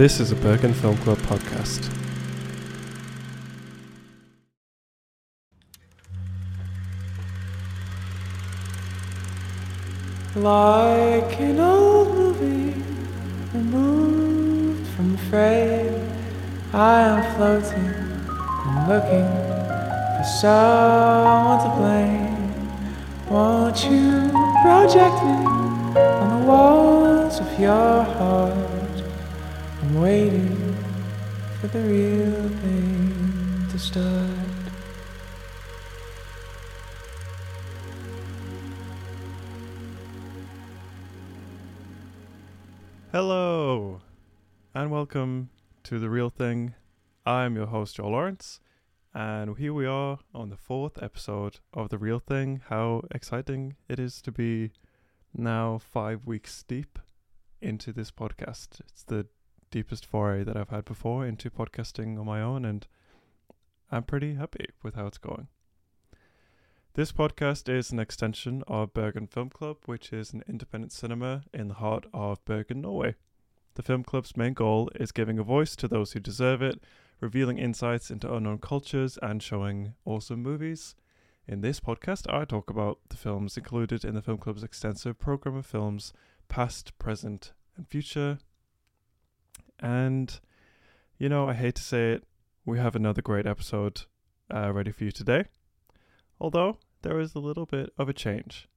This is a Bergen Film Club podcast. Like an old movie removed from the frame, I am floating and looking for someone to blame. Won't you project me on the walls of your heart? Waiting for the real thing to start. Hello, and welcome to The Reel Thing. I'm your host, Joe Lawrence, and here we are on the fourth episode of The Reel Thing. How exciting it is to be now five weeks deep into this podcast. It's the deepest foray that I've had before into podcasting on my own, and I'm pretty happy with how it's going. This podcast is an extension of Bergen Film Club, which is an independent cinema in the heart of Bergen, Norway. The film club's main goal is giving a voice to those who deserve it, revealing insights into unknown cultures, and showing awesome movies. In this podcast, I talk about the films included in the film club's extensive program of films, past, present, and future. And, you know, I hate to say it, we have another great episode uh, ready for you today. Although, there is a little bit of a change.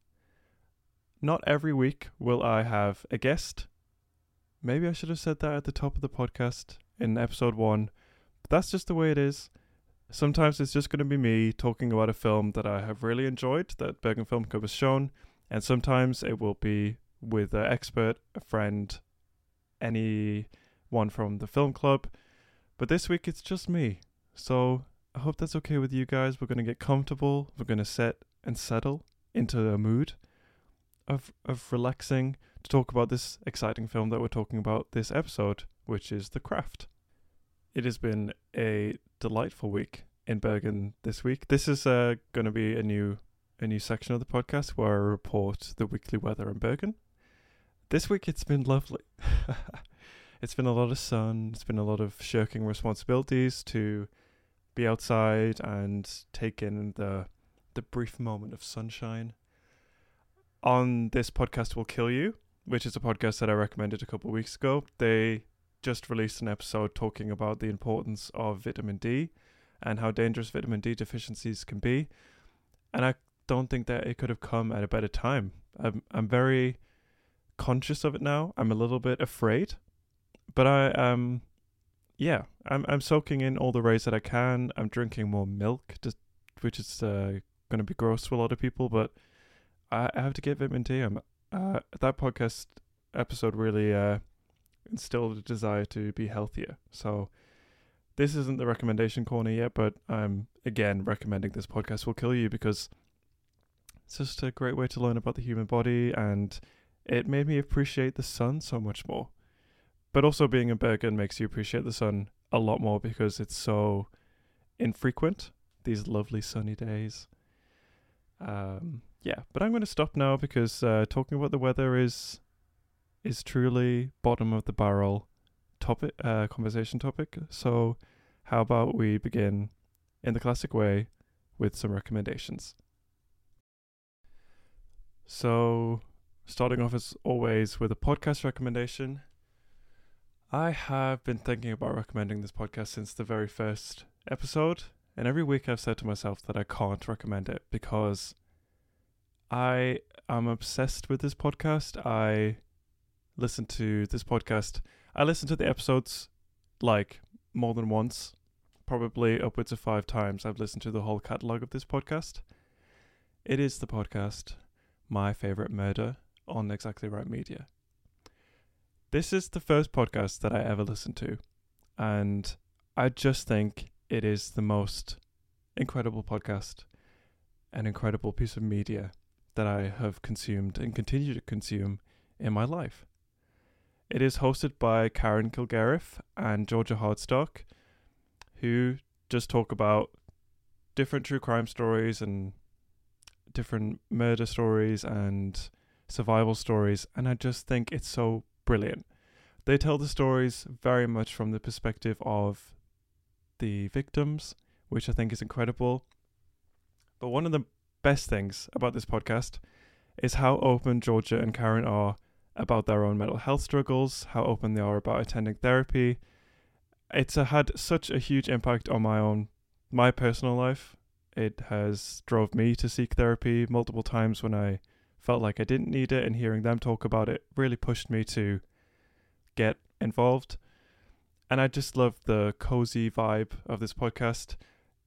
Not every week will I have a guest. Maybe I should have said that at the top of the podcast in episode one, but that's just the way it is. Sometimes it's just going to be me talking about a film that I have really enjoyed that Bergen Film Club has shown, and sometimes it will be with an expert, a friend, anyone from the film club. But this week it's just me. So I hope that's okay with you guys. We're going to get comfortable. We're going to set and settle into a mood of of relaxing to talk about this exciting film that we're talking about this episode, which is The Craft. It has been a delightful week in Bergen this week. This is uh, going to be a new a new section of the podcast where I report the weekly weather in Bergen. This week it's been lovely. it's been a lot of sun. It's been a lot of shirking responsibilities to be outside and take in the the brief moment of sunshine. On this podcast will kill you, which is a podcast that I recommended a couple of weeks ago. They just released an episode talking about the importance of vitamin D and how dangerous vitamin D deficiencies can be. And I don't think that it could have come at a better time. I'm I'm very conscious of it now. I'm a little bit afraid, but I um yeah, I'm I'm soaking in all the rays that I can. I'm drinking more milk, just, which is uh, going to be gross to a lot of people, but I, I have to get vitamin D. I'm uh, that podcast episode really uh, instilled a desire to be healthier. So this isn't the recommendation corner yet, but I'm again recommending this podcast will kill you because it's just a great way to learn about the human body, and it made me appreciate the sun so much more. But also being in Bergen makes you appreciate the sun a lot more because it's so infrequent. These lovely sunny days. Um, yeah, but I'm going to stop now because uh, talking about the weather is is truly bottom of the barrel topic uh, conversation topic. So how about we begin in the classic way with some recommendations. So starting off as always with a podcast recommendation. I have been thinking about recommending this podcast since the very first episode, and every week I've said to myself that I can't recommend it because I am obsessed with this podcast. I listen to this podcast. I listen to the episodes like more than once, probably upwards of five times. I've listened to the whole catalog of this podcast. It is the podcast My Favorite Murder on Exactly Right Media. This is the first podcast that I ever listened to, and I just think it is the most incredible podcast, an incredible piece of media that I have consumed and continue to consume in my life. It is hosted by Karen Kilgariff and Georgia Hardstark, who just talk about different true crime stories and different murder stories and survival stories, and I just think it's so brilliant. They tell the stories very much from the perspective of the victims, which I think is incredible. But one of the best things about this podcast is how open Georgia and Karen are about their own mental health struggles, how open they are about attending therapy. It's had such a huge impact on my own, my personal life. It has drove me to seek therapy multiple times when I felt like I didn't need it, and hearing them talk about it really pushed me to get involved. And I just love the cozy vibe of this podcast.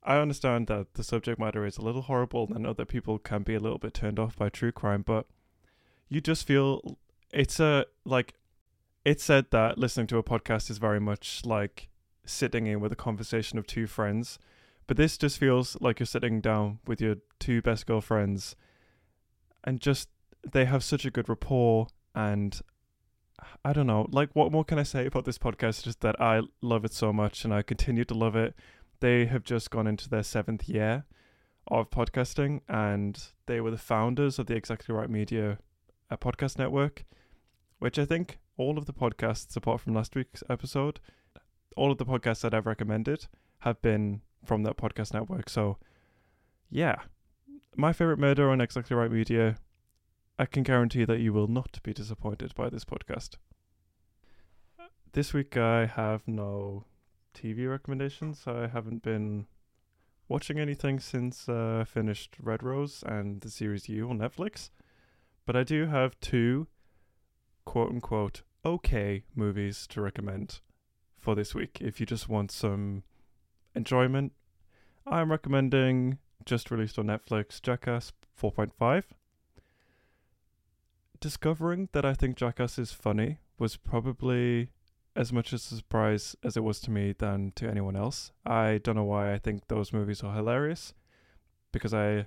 I understand that the subject matter is a little horrible and other people can be a little bit turned off by true crime, but you just feel it's a like it's said that listening to a podcast is very much like sitting in with a conversation of two friends, but this just feels like you're sitting down with your two best girlfriends and just they have such a good rapport and I don't know, like what more can I say about this podcast? Just that I love it so much and I continue to love it. They have just gone into their seventh year of podcasting and they were the founders of the Exactly Right Media uh, podcast network, which I think all of the podcasts, apart from last week's episode, all of the podcasts that I've recommended have been from that podcast network. So, yeah, my favorite murder on Exactly Right Media. I can guarantee that you will not be disappointed by this podcast. This week I have no TV recommendations. I haven't been watching anything since uh, I finished Red Rose and the series You on Netflix. But I do have two quote unquote okay movies to recommend for this week if you just want some enjoyment. I'm recommending just released on Netflix Jackass 4.5. Discovering that I think Jackass is funny was probably as much a surprise as it was to me than to anyone else. I don't know why I think those movies are hilarious because I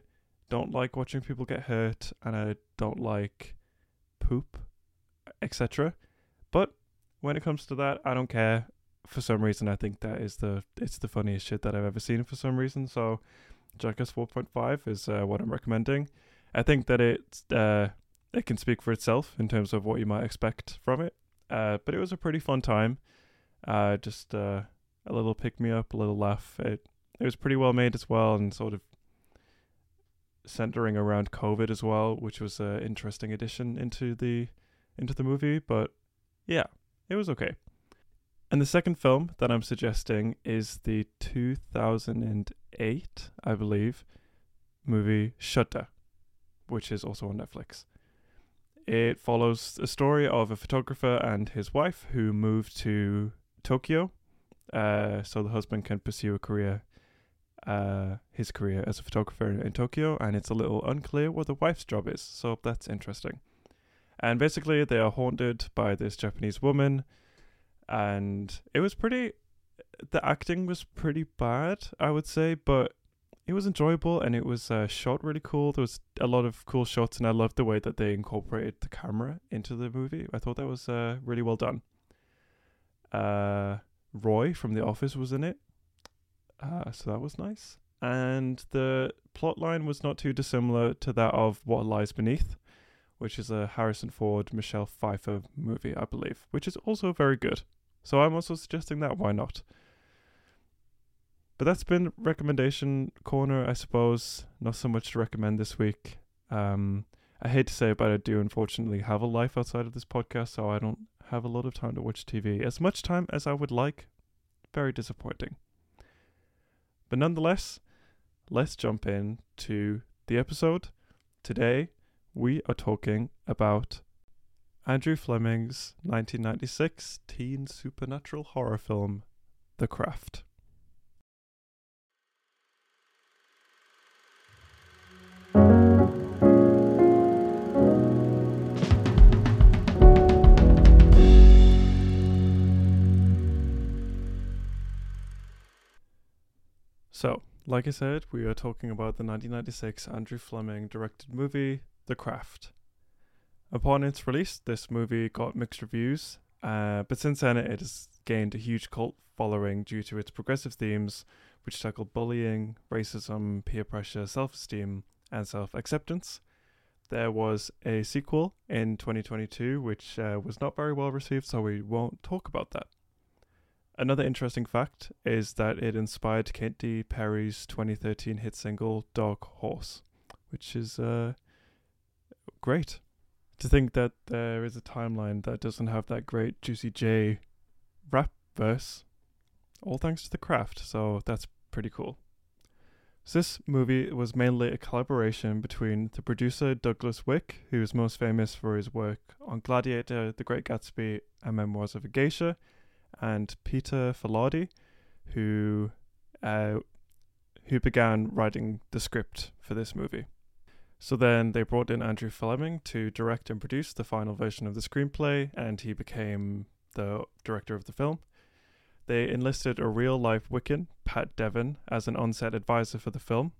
don't like watching people get hurt and I don't like poop, etc. But when it comes to that, I don't care. For some reason, I think that is the it's the funniest shit that I've ever seen. For some reason, so Jackass 4.5 is uh, what I'm recommending. I think that it uh, it can speak for itself in terms of what you might expect from it. Uh, but it was a pretty fun time. Uh, just uh, a little pick me up, a little laugh. It it was pretty well made as well, and sort of centering around COVID as well, which was an interesting addition into the into the movie. But yeah, it was okay. And the second film that I'm suggesting is the 2008, I believe, movie Shutter, which is also on Netflix. It follows the story of a photographer and his wife who moved to Tokyo uh, so the husband can pursue a career, uh, his career as a photographer in Tokyo, and it's a little unclear what the wife's job is. So that's interesting. And basically, they are haunted by this Japanese woman, and it was pretty. The acting was pretty bad, I would say, but it was enjoyable and it was uh, shot really cool. There was a lot of cool shots, and I loved the way that they incorporated the camera into the movie. I thought that was uh, really well done. Uh, Roy from The Office was in it, uh, so that was nice. And the plot line was not too dissimilar to that of What Lies Beneath, which is a Harrison Ford, Michelle Pfeiffer movie, I believe, which is also very good. So I'm also suggesting that. Why not? But that's been recommendation corner, I suppose. Not so much to recommend this week. Um, I hate to say it, but I do unfortunately have a life outside of this podcast, so I don't have a lot of time to watch TV. As much time as I would like. Very disappointing. But nonetheless, let's jump in to the episode. Today, we are talking about Andrew Fleming's 1996 teen supernatural horror film, The Craft. So, like I said, we are talking about the 1996 Andrew Fleming directed movie, The Craft. Upon its release, this movie got mixed reviews, uh, but since then it has gained a huge cult following due to its progressive themes, which tackle bullying, racism, peer pressure, self esteem, and self acceptance. there was a sequel in 2022 which uh, was not very well received, so we won't talk about that. Another interesting fact is that it inspired Katy Perry's 2013 hit single Dark Horse, which is uh, great. To think that there is a timeline that doesn't have that great Juicy J rap verse, all thanks to the craft, so that's pretty cool. So this movie was mainly a collaboration between the producer Douglas Wick, who is most famous for his work on Gladiator, The Great Gatsby, and Memoirs of a Geisha, and Peter Filardi, who uh, who began writing the script for this movie. So then they brought in Andrew Fleming to direct and produce the final version of the screenplay, and he became the director of the film. They enlisted a real life Wiccan, Pat Devin, as an on-set advisor for the film,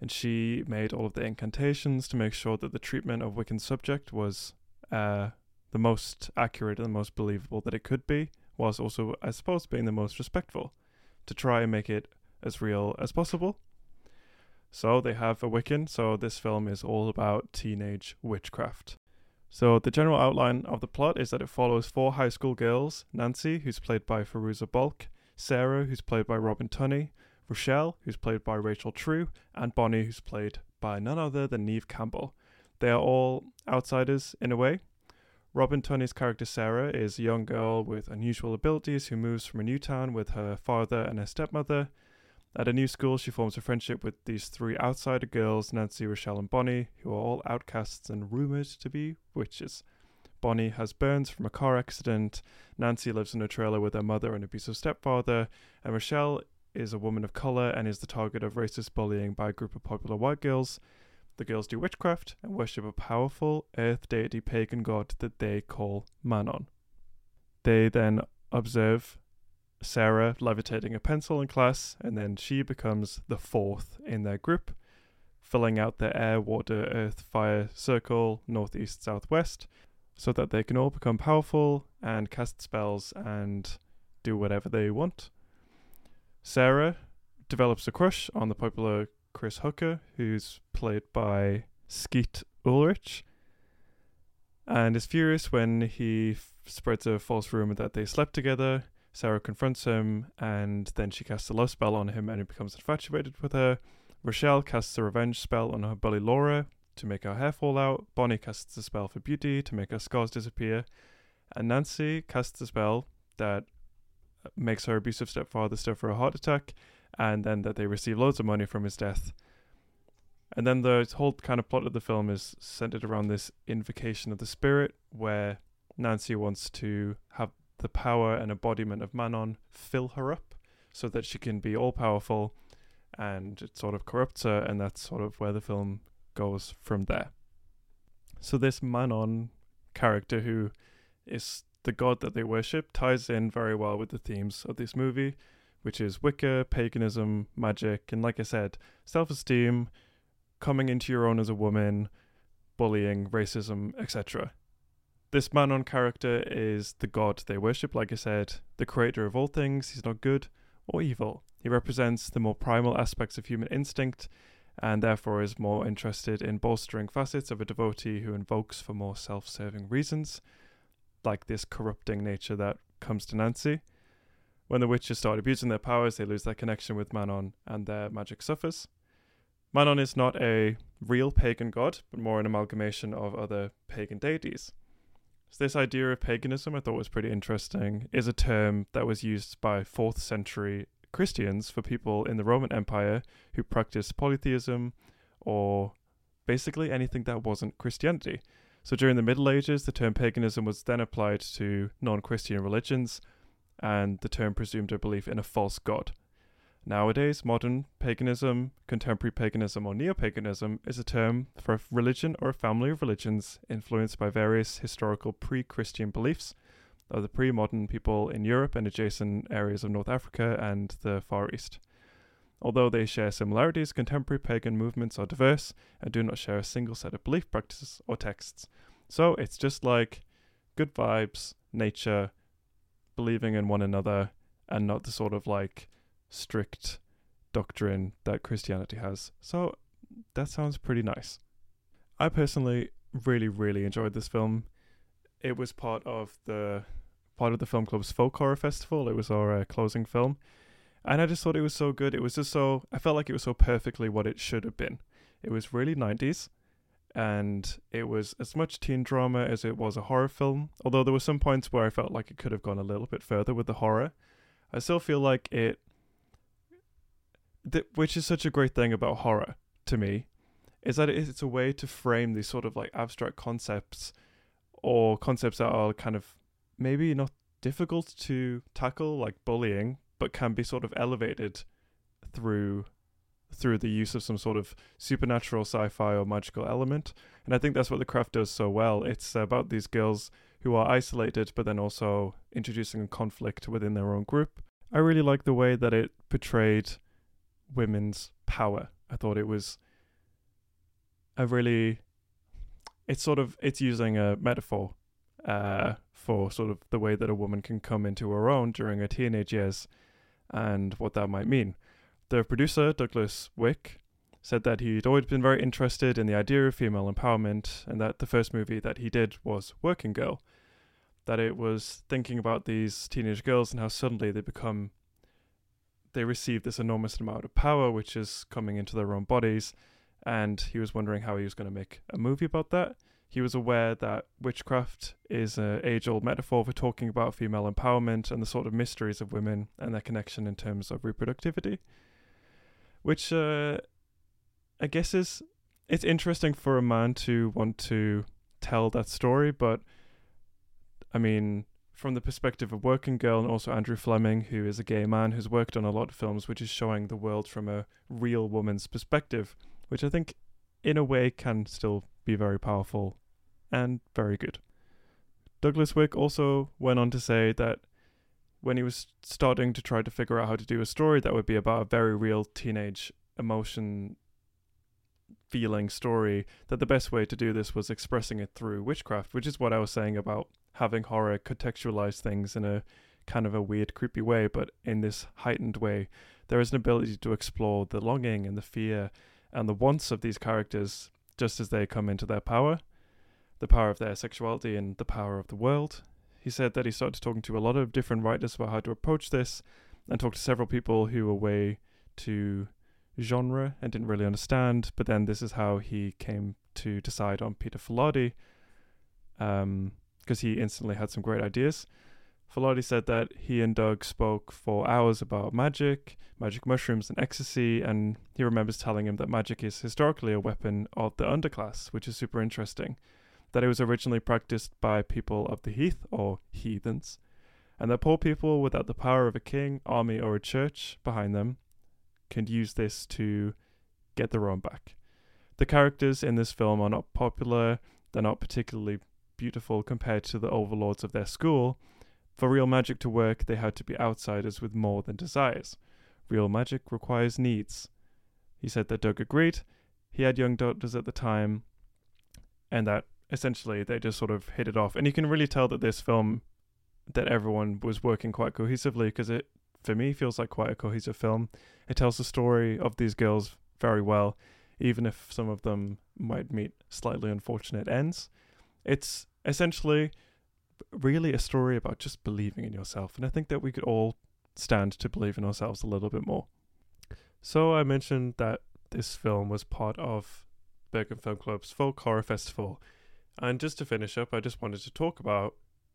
and she made all of the incantations to make sure that the treatment of Wiccan subject was uh, the most accurate and the most believable that it could be, whilst also, I suppose, being the most respectful, to try and make it as real as possible. So they have a Wiccan, so this film is all about teenage witchcraft. So the general outline of the plot is that it follows four high school girls, Nancy, who's played by Fairuza Balk, Sarah, who's played by Robin Tunney, Rochelle, who's played by Rachel True, and Bonnie, who's played by none other than Neve Campbell. They are all outsiders in a way. Robin Tunney's character Sarah is a young girl with unusual abilities who moves from a new town with her father and her stepmother. At a new school, she forms a friendship with these three outsider girls, Nancy, Rochelle, and Bonnie, who are all outcasts and rumored to be witches. Bonnie has burns from a car accident, Nancy lives in a trailer with her mother and abusive stepfather, and Rochelle is a woman of color and is the target of racist bullying by a group of popular white girls. The girls do witchcraft and worship a powerful earth deity pagan god that they call Manon. They then observe Sarah levitating a pencil in class, and then she becomes the fourth in their group, filling out their air, water, earth, fire circle, northeast, southwest, so that they can all become powerful and cast spells and do whatever they want. Sarah develops a crush on the popular Chris Hooker, who's played by Skeet Ulrich, and is furious when he f- spreads a false rumor that they slept together. Sarah confronts him, and then she casts a love spell on him, and he becomes infatuated with her. Rochelle casts a revenge spell on her bully Laura to make her hair fall out. Bonnie casts a spell for beauty to make her scars disappear. And Nancy casts a spell that makes her abusive stepfather suffer a heart attack, and then that they receive loads of money from his death. And then the whole kind of plot of the film is centered around this invocation of the spirit, where Nancy wants to have the power and embodiment of Manon fill her up so that she can be all powerful and it sort of corrupts her, and that's sort of where the film goes from there. So, this Manon character, who is the god that they worship, ties in very well with the themes of this movie, which is Wicca, paganism, magic, and like I said, self esteem, coming into your own as a woman, bullying, racism, etc. This Manon character is the god they worship, like I said, the creator of all things. He's not good or evil. He represents the more primal aspects of human instinct and therefore is more interested in bolstering facets of a devotee who invokes for more self serving reasons, like this corrupting nature that comes to Nancy. When the witches start abusing their powers, they lose their connection with Manon and their magic suffers. Manon is not a real pagan god, but more an amalgamation of other pagan deities. So this idea of paganism I thought was pretty interesting, is a term that was used by 4th century Christians for people in the Roman Empire who practiced polytheism or basically anything that wasn't Christianity. So during the Middle Ages, the term paganism was then applied to non Christian religions, and the term presumed a belief in a false god. Nowadays, modern paganism, contemporary paganism, or neo paganism is a term for a religion or a family of religions influenced by various historical pre Christian beliefs of the pre modern people in Europe and adjacent areas of North Africa and the Far East. Although they share similarities, contemporary pagan movements are diverse and do not share a single set of belief practices or texts. So it's just like good vibes, nature, believing in one another, and not the sort of like strict doctrine that Christianity has. So that sounds pretty nice. I personally really, really enjoyed this film. It was part of the part of the film club's folk horror festival. It was our uh, closing film, and I just thought it was so good. It was just so I felt like it was so perfectly what it should have been. It was really nineties, and it was as much teen drama as it was a horror film. Although there were some points where I felt like it could have gone a little bit further with the horror. I still feel like it, which is such a great thing about horror to me, is that it's a way to frame these sort of like abstract concepts or concepts that are kind of maybe not difficult to tackle, like bullying, but can be sort of elevated through through the use of some sort of supernatural sci-fi or magical element. And I think that's what the craft does so well. It's about these girls who are isolated but then also introducing a conflict within their own group. I really like the way that it portrayed women's power. I thought it was a really it's sort of it's using a metaphor uh, for sort of the way that a woman can come into her own during her teenage years and what that might mean. The producer, Douglas Wick, said that he'd always been very interested in the idea of female empowerment and that the first movie that he did was Working Girl. That it was thinking about these teenage girls and how suddenly they become they receive this enormous amount of power which is coming into their own bodies and he was wondering how he was going to make a movie about that. He was aware that witchcraft is an age old metaphor for talking about female empowerment and the sort of mysteries of women and their connection in terms of reproductivity. Which uh, I guess is it's interesting for a man to want to tell that story, but I mean, from the perspective of Working Girl and also Andrew Fleming, who is a gay man who's worked on a lot of films which is showing the world from a real woman's perspective, which I think, in a way, can still be very powerful and very good. Douglas Wick also went on to say that when he was starting to try to figure out how to do a story that would be about a very real teenage emotion feeling story, that the best way to do this was expressing it through witchcraft, which is what I was saying about having horror contextualize things in a kind of a weird, creepy way, but in this heightened way. There is an ability to explore the longing and the fear and the wants of these characters just as they come into their power, the power of their sexuality and the power of the world. He said that he started talking to a lot of different writers about how to approach this and talked to several people who were way to genre and didn't really understand. But then this is how he came to decide on Peter Filardi um, because he instantly had some great ideas. Filardi said that he and Doug spoke for hours about magic, magic mushrooms, and ecstasy, and he remembers telling him that magic is historically a weapon of the underclass, which is super interesting. That it was originally practiced by people of the heath, or heathens, and that poor people without the power of a king, army, or a church behind them can use this to get their own back. The characters in this film are not popular, they're not particularly beautiful compared to the overlords of their school for real magic to work, they had to be outsiders with more than desires. Real magic requires needs. He said that Doug agreed. He had young daughters at the time, and that essentially they just sort of hit it off. And you can really tell that this film, that everyone was working quite cohesively because it, for me, feels like quite a cohesive film. It tells the story of these girls very well, even if some of them might meet slightly unfortunate ends. It's essentially really a story about just believing in yourself. And I think that we could all stand to believe in ourselves a little bit more. So I mentioned that this film was part of Bergen Film Club's Folk Horror Festival. And just to finish up, I just wanted to talk about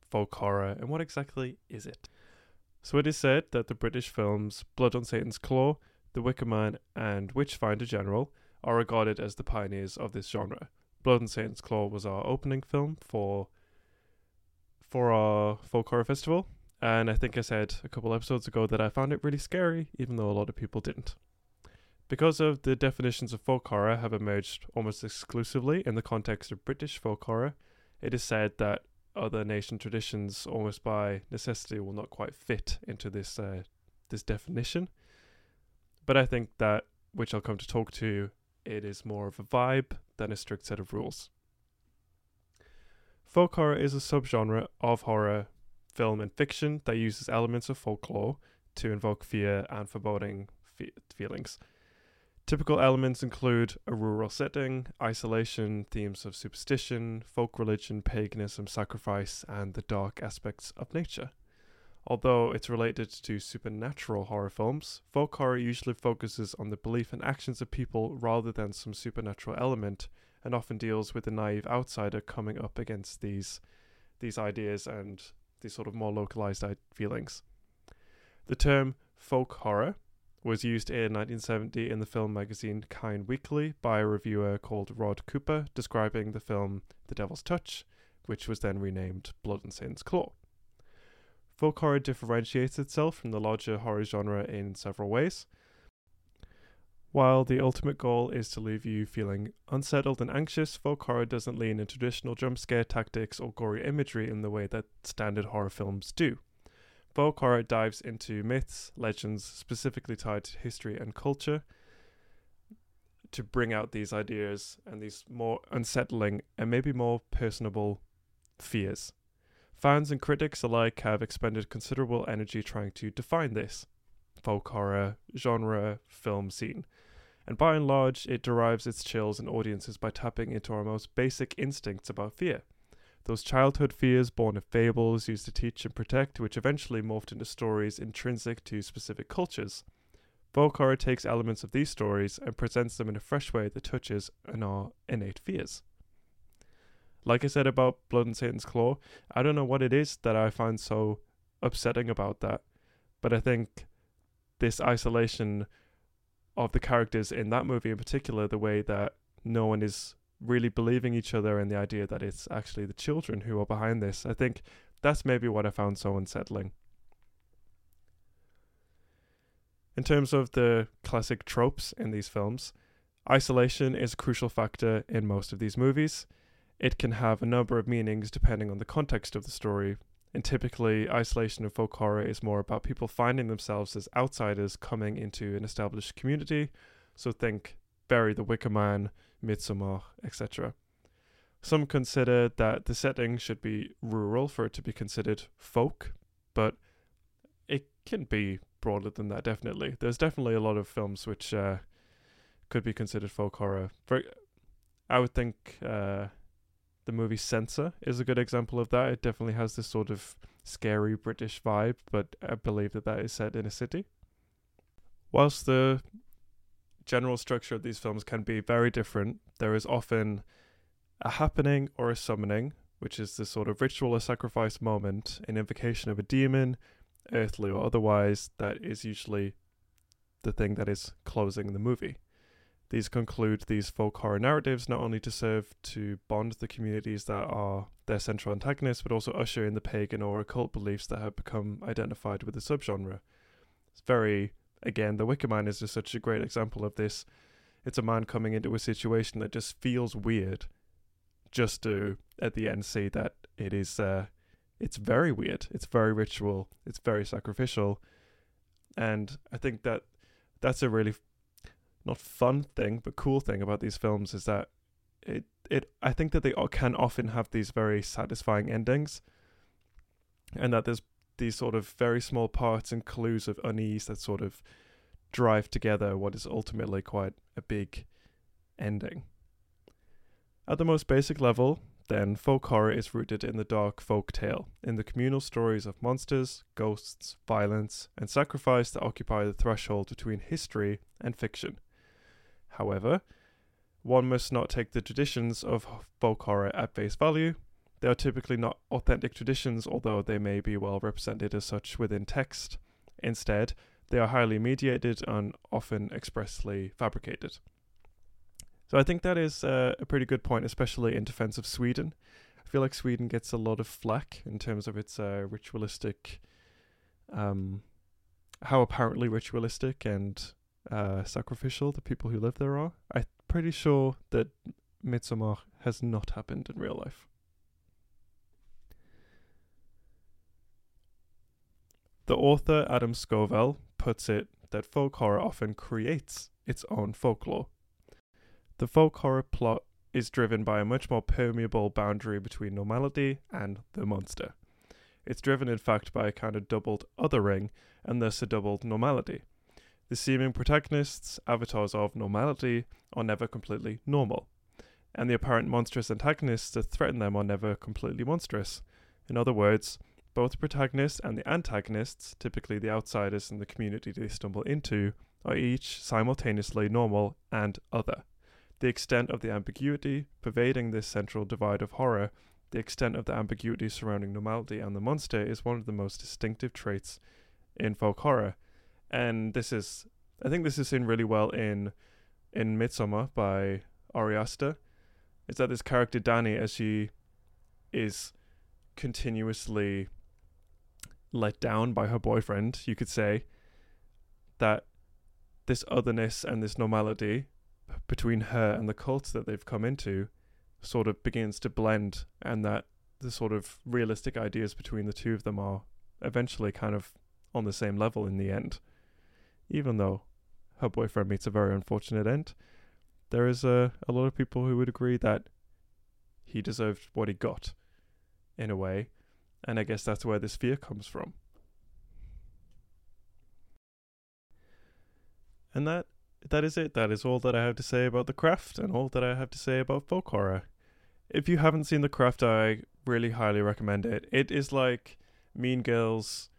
folk horror and what exactly is it. So it is said that the British films Blood on Satan's Claw, The Wicker Man, and Witchfinder General are regarded as the pioneers of this genre. Blood and Satan's Claw was our opening film for for our folk horror festival. And I think I said a couple episodes ago that I found it really scary, even though a lot of people didn't. Because of the definitions of folk horror have emerged almost exclusively in the context of British folk horror, it is said that other nation traditions, almost by necessity, will not quite fit into this uh, this definition. But I think that, which I'll come to talk to, it is more of a vibe than a strict set of rules. Folk horror is a subgenre of horror film and fiction that uses elements of folklore to invoke fear and foreboding fe- feelings. Typical elements include a rural setting, isolation, themes of superstition, folk religion, paganism, sacrifice, and the dark aspects of nature. Although it's related to supernatural horror films, folk horror usually focuses on the belief and actions of people rather than some supernatural element, and often deals with the naive outsider coming up against these these ideas and these sort of more localized feelings. The term folk horror was used in 1970 in the film magazine Kine Weekly by a reviewer called Rod Cooper, describing the film The Devil's Touch, which was then renamed Blood and Satan's Claw. Folk horror differentiates itself from the larger horror genre in several ways. While the ultimate goal is to leave you feeling unsettled and anxious, folk horror doesn't lean in traditional jump scare tactics or gory imagery in the way that standard horror films do. Folk horror dives into myths, legends specifically tied to history and culture to bring out these ideas and these more unsettling and maybe more personable fears. Fans and critics alike have expended considerable energy trying to define this folk horror genre film scene. And by and large, it derives its chills and audiences by tapping into our most basic instincts about fear those childhood fears born of fables used to teach and protect, which eventually morphed into stories intrinsic to specific cultures. Folk horror takes elements of these stories and presents them in a fresh way that touches on our innate fears. Like I said about Blood and Satan's Claw, I don't know what it is that I find so upsetting about that, but I think this isolation of the characters in that movie in particular, the way that no one is really believing each other and the idea that it's actually the children who are behind this. I think that's maybe what I found so unsettling. In terms of the classic tropes in these films, isolation is a crucial factor in most of these movies. It can have a number of meanings depending on the context of the story, and typically, isolation in folk horror is more about people finding themselves as outsiders coming into an established community. So, think Barry the Wicker Man, Midsommar, etc. Some consider that the setting should be rural for it to be considered folk, but it can be broader than that, definitely. There's definitely a lot of films which uh, could be considered folk horror. For, I would think uh, the movie Censor is a good example of that. It definitely has this sort of scary British vibe, but I believe that that is set in a city. Whilst the general structure of these films can be very different. There is often a happening or a summoning, which is the sort of ritual or sacrifice moment, an invocation of a demon, earthly or otherwise, that is usually the thing that is closing the movie. These conclude these folk horror narratives not only to serve to bond the communities that are their central antagonists, but also usher in the pagan or occult beliefs that have become identified with the subgenre. It's very again, The Wicker Man is just such a great example of this. It's a man coming into a situation that just feels weird, just to at the end see that it is. Uh, it's very weird. It's very ritual. It's very sacrificial, and I think that that's a really not fun thing, but cool thing about these films is that it it I think that they can often have these very satisfying endings, and that there's these sort of very small parts and clues of unease that sort of drive together what is ultimately quite a big ending. At the most basic level, then, folk horror is rooted in the dark folk tale, in the communal stories of monsters, ghosts, violence, and sacrifice that occupy the threshold between history and fiction. However, one must not take the traditions of folk horror at face value, they are typically not authentic traditions, although they may be well represented as such within text. Instead, they are highly mediated and often expressly fabricated. So I think that is uh, a pretty good point, especially in defense of Sweden. I feel like Sweden gets a lot of flack in terms of its uh, ritualistic, um, how apparently ritualistic and uh, sacrificial the people who live there are. I'm pretty sure that Midsommar has not happened in real life. The author Adam Scovell puts it that folk horror often creates its own folklore. The folk horror plot is driven by a much more permeable boundary between normality and the monster. It's driven, in fact, by a kind of doubled othering and thus a doubled normality. The seeming protagonists, avatars of normality, are never completely normal, and the apparent monstrous antagonists that threaten them are never completely monstrous. In other words, both the protagonists and the antagonists, typically the outsiders in the community they stumble into, are each simultaneously normal and other. The extent of the ambiguity pervading this central divide of horror, the extent of the ambiguity surrounding normality and the monster, is one of the most distinctive traits in folk horror. And this is, I think, this is seen really well in in Midsommar by Ari Aster. Is that this character Danny, as she is continuously let down by her boyfriend, you could say, that this otherness and this normality between her and the cult that they've come into sort of begins to blend, and that the sort of realistic ideas between the two of them are eventually kind of on the same level in the end. Even though her boyfriend meets a very unfortunate end, there is a, a lot of people who would agree that he deserved what he got, in a way, and I guess that's where this fear comes from. And that that is it. That is all that I have to say about the craft and all that I have to say about folk horror. If you haven't seen the craft, I really highly recommend it. It is like Mean Girls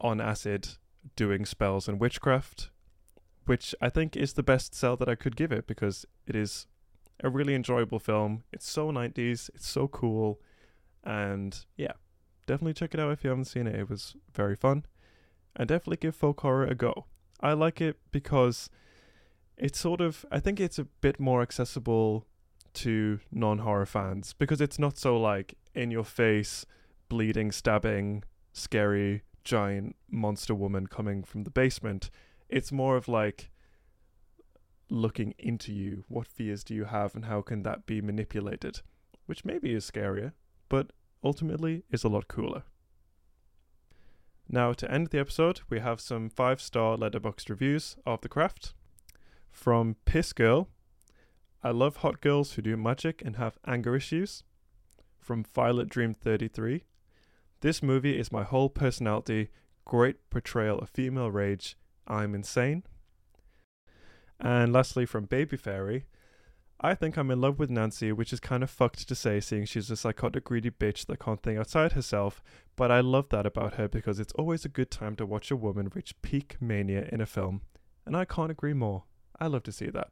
on acid doing spells and witchcraft, which I think is the best sell that I could give it because it is a really enjoyable film. It's so 90s, it's so cool, and yeah, definitely check it out if you haven't seen it. It was very fun, and definitely give folk horror a go. I like it because it's sort of, I think it's a bit more accessible to non horror fans because it's not so like in your face, bleeding, stabbing, scary, giant monster woman coming from the basement. It's more of like looking into you. What fears do you have and how can that be manipulated? Which maybe is scarier, but ultimately is a lot cooler. Now, to end the episode, we have some five star Letterboxd reviews of the craft. From Piss Girl, I love hot girls who do magic and have anger issues. From Violet Dream 33, this movie is my whole personality, great portrayal of female rage, I'm insane. And lastly, from Baby Fairy, I think I'm in love with Nancy, which is kind of fucked to say, seeing she's a psychotic, greedy bitch that can't think outside herself, but I love that about her because it's always a good time to watch a woman reach peak mania in a film, and I can't agree more. I love to see that.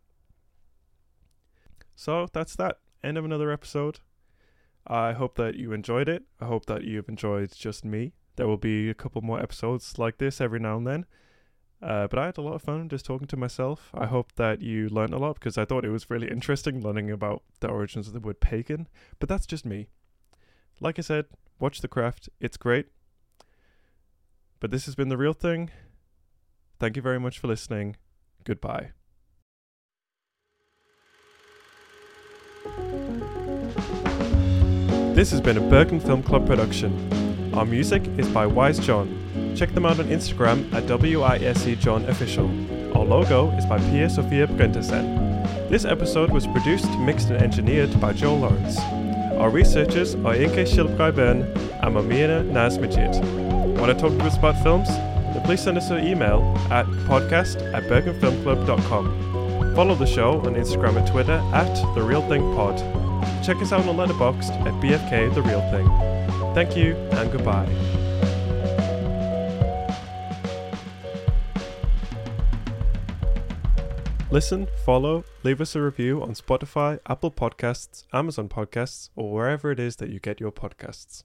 So that's that. End of another episode. I hope that you enjoyed it. I hope that you've enjoyed just me. There will be a couple more episodes like this every now and then. Uh, but I had a lot of fun just talking to myself. I hope that you learned a lot because I thought it was really interesting learning about the origins of the word pagan. But that's just me. Like I said, watch The Craft. It's great. But this has been The Reel Thing. Thank you very much for listening. Goodbye. This has been a Bergen Film Club production. Our music is by Wise John. Check them out on Instagram at WISE John Official. Our logo is by Pia Sofia Brentersen. This episode was produced, mixed, and engineered by Joel Lawrence. Our researchers are Inke Shilprai-Bern and Mamina Nazmajid. Want to talk to us about films? Then please send us an email at podcast at bergenfilmclub.com. Follow the show on Instagram and Twitter at The Reel Thing Pod. Check us out on Letterboxd at BFK The Reel Thing. Thank you and goodbye. Listen, follow, leave us a review on Spotify, Apple Podcasts, Amazon Podcasts, or wherever it is that you get your podcasts.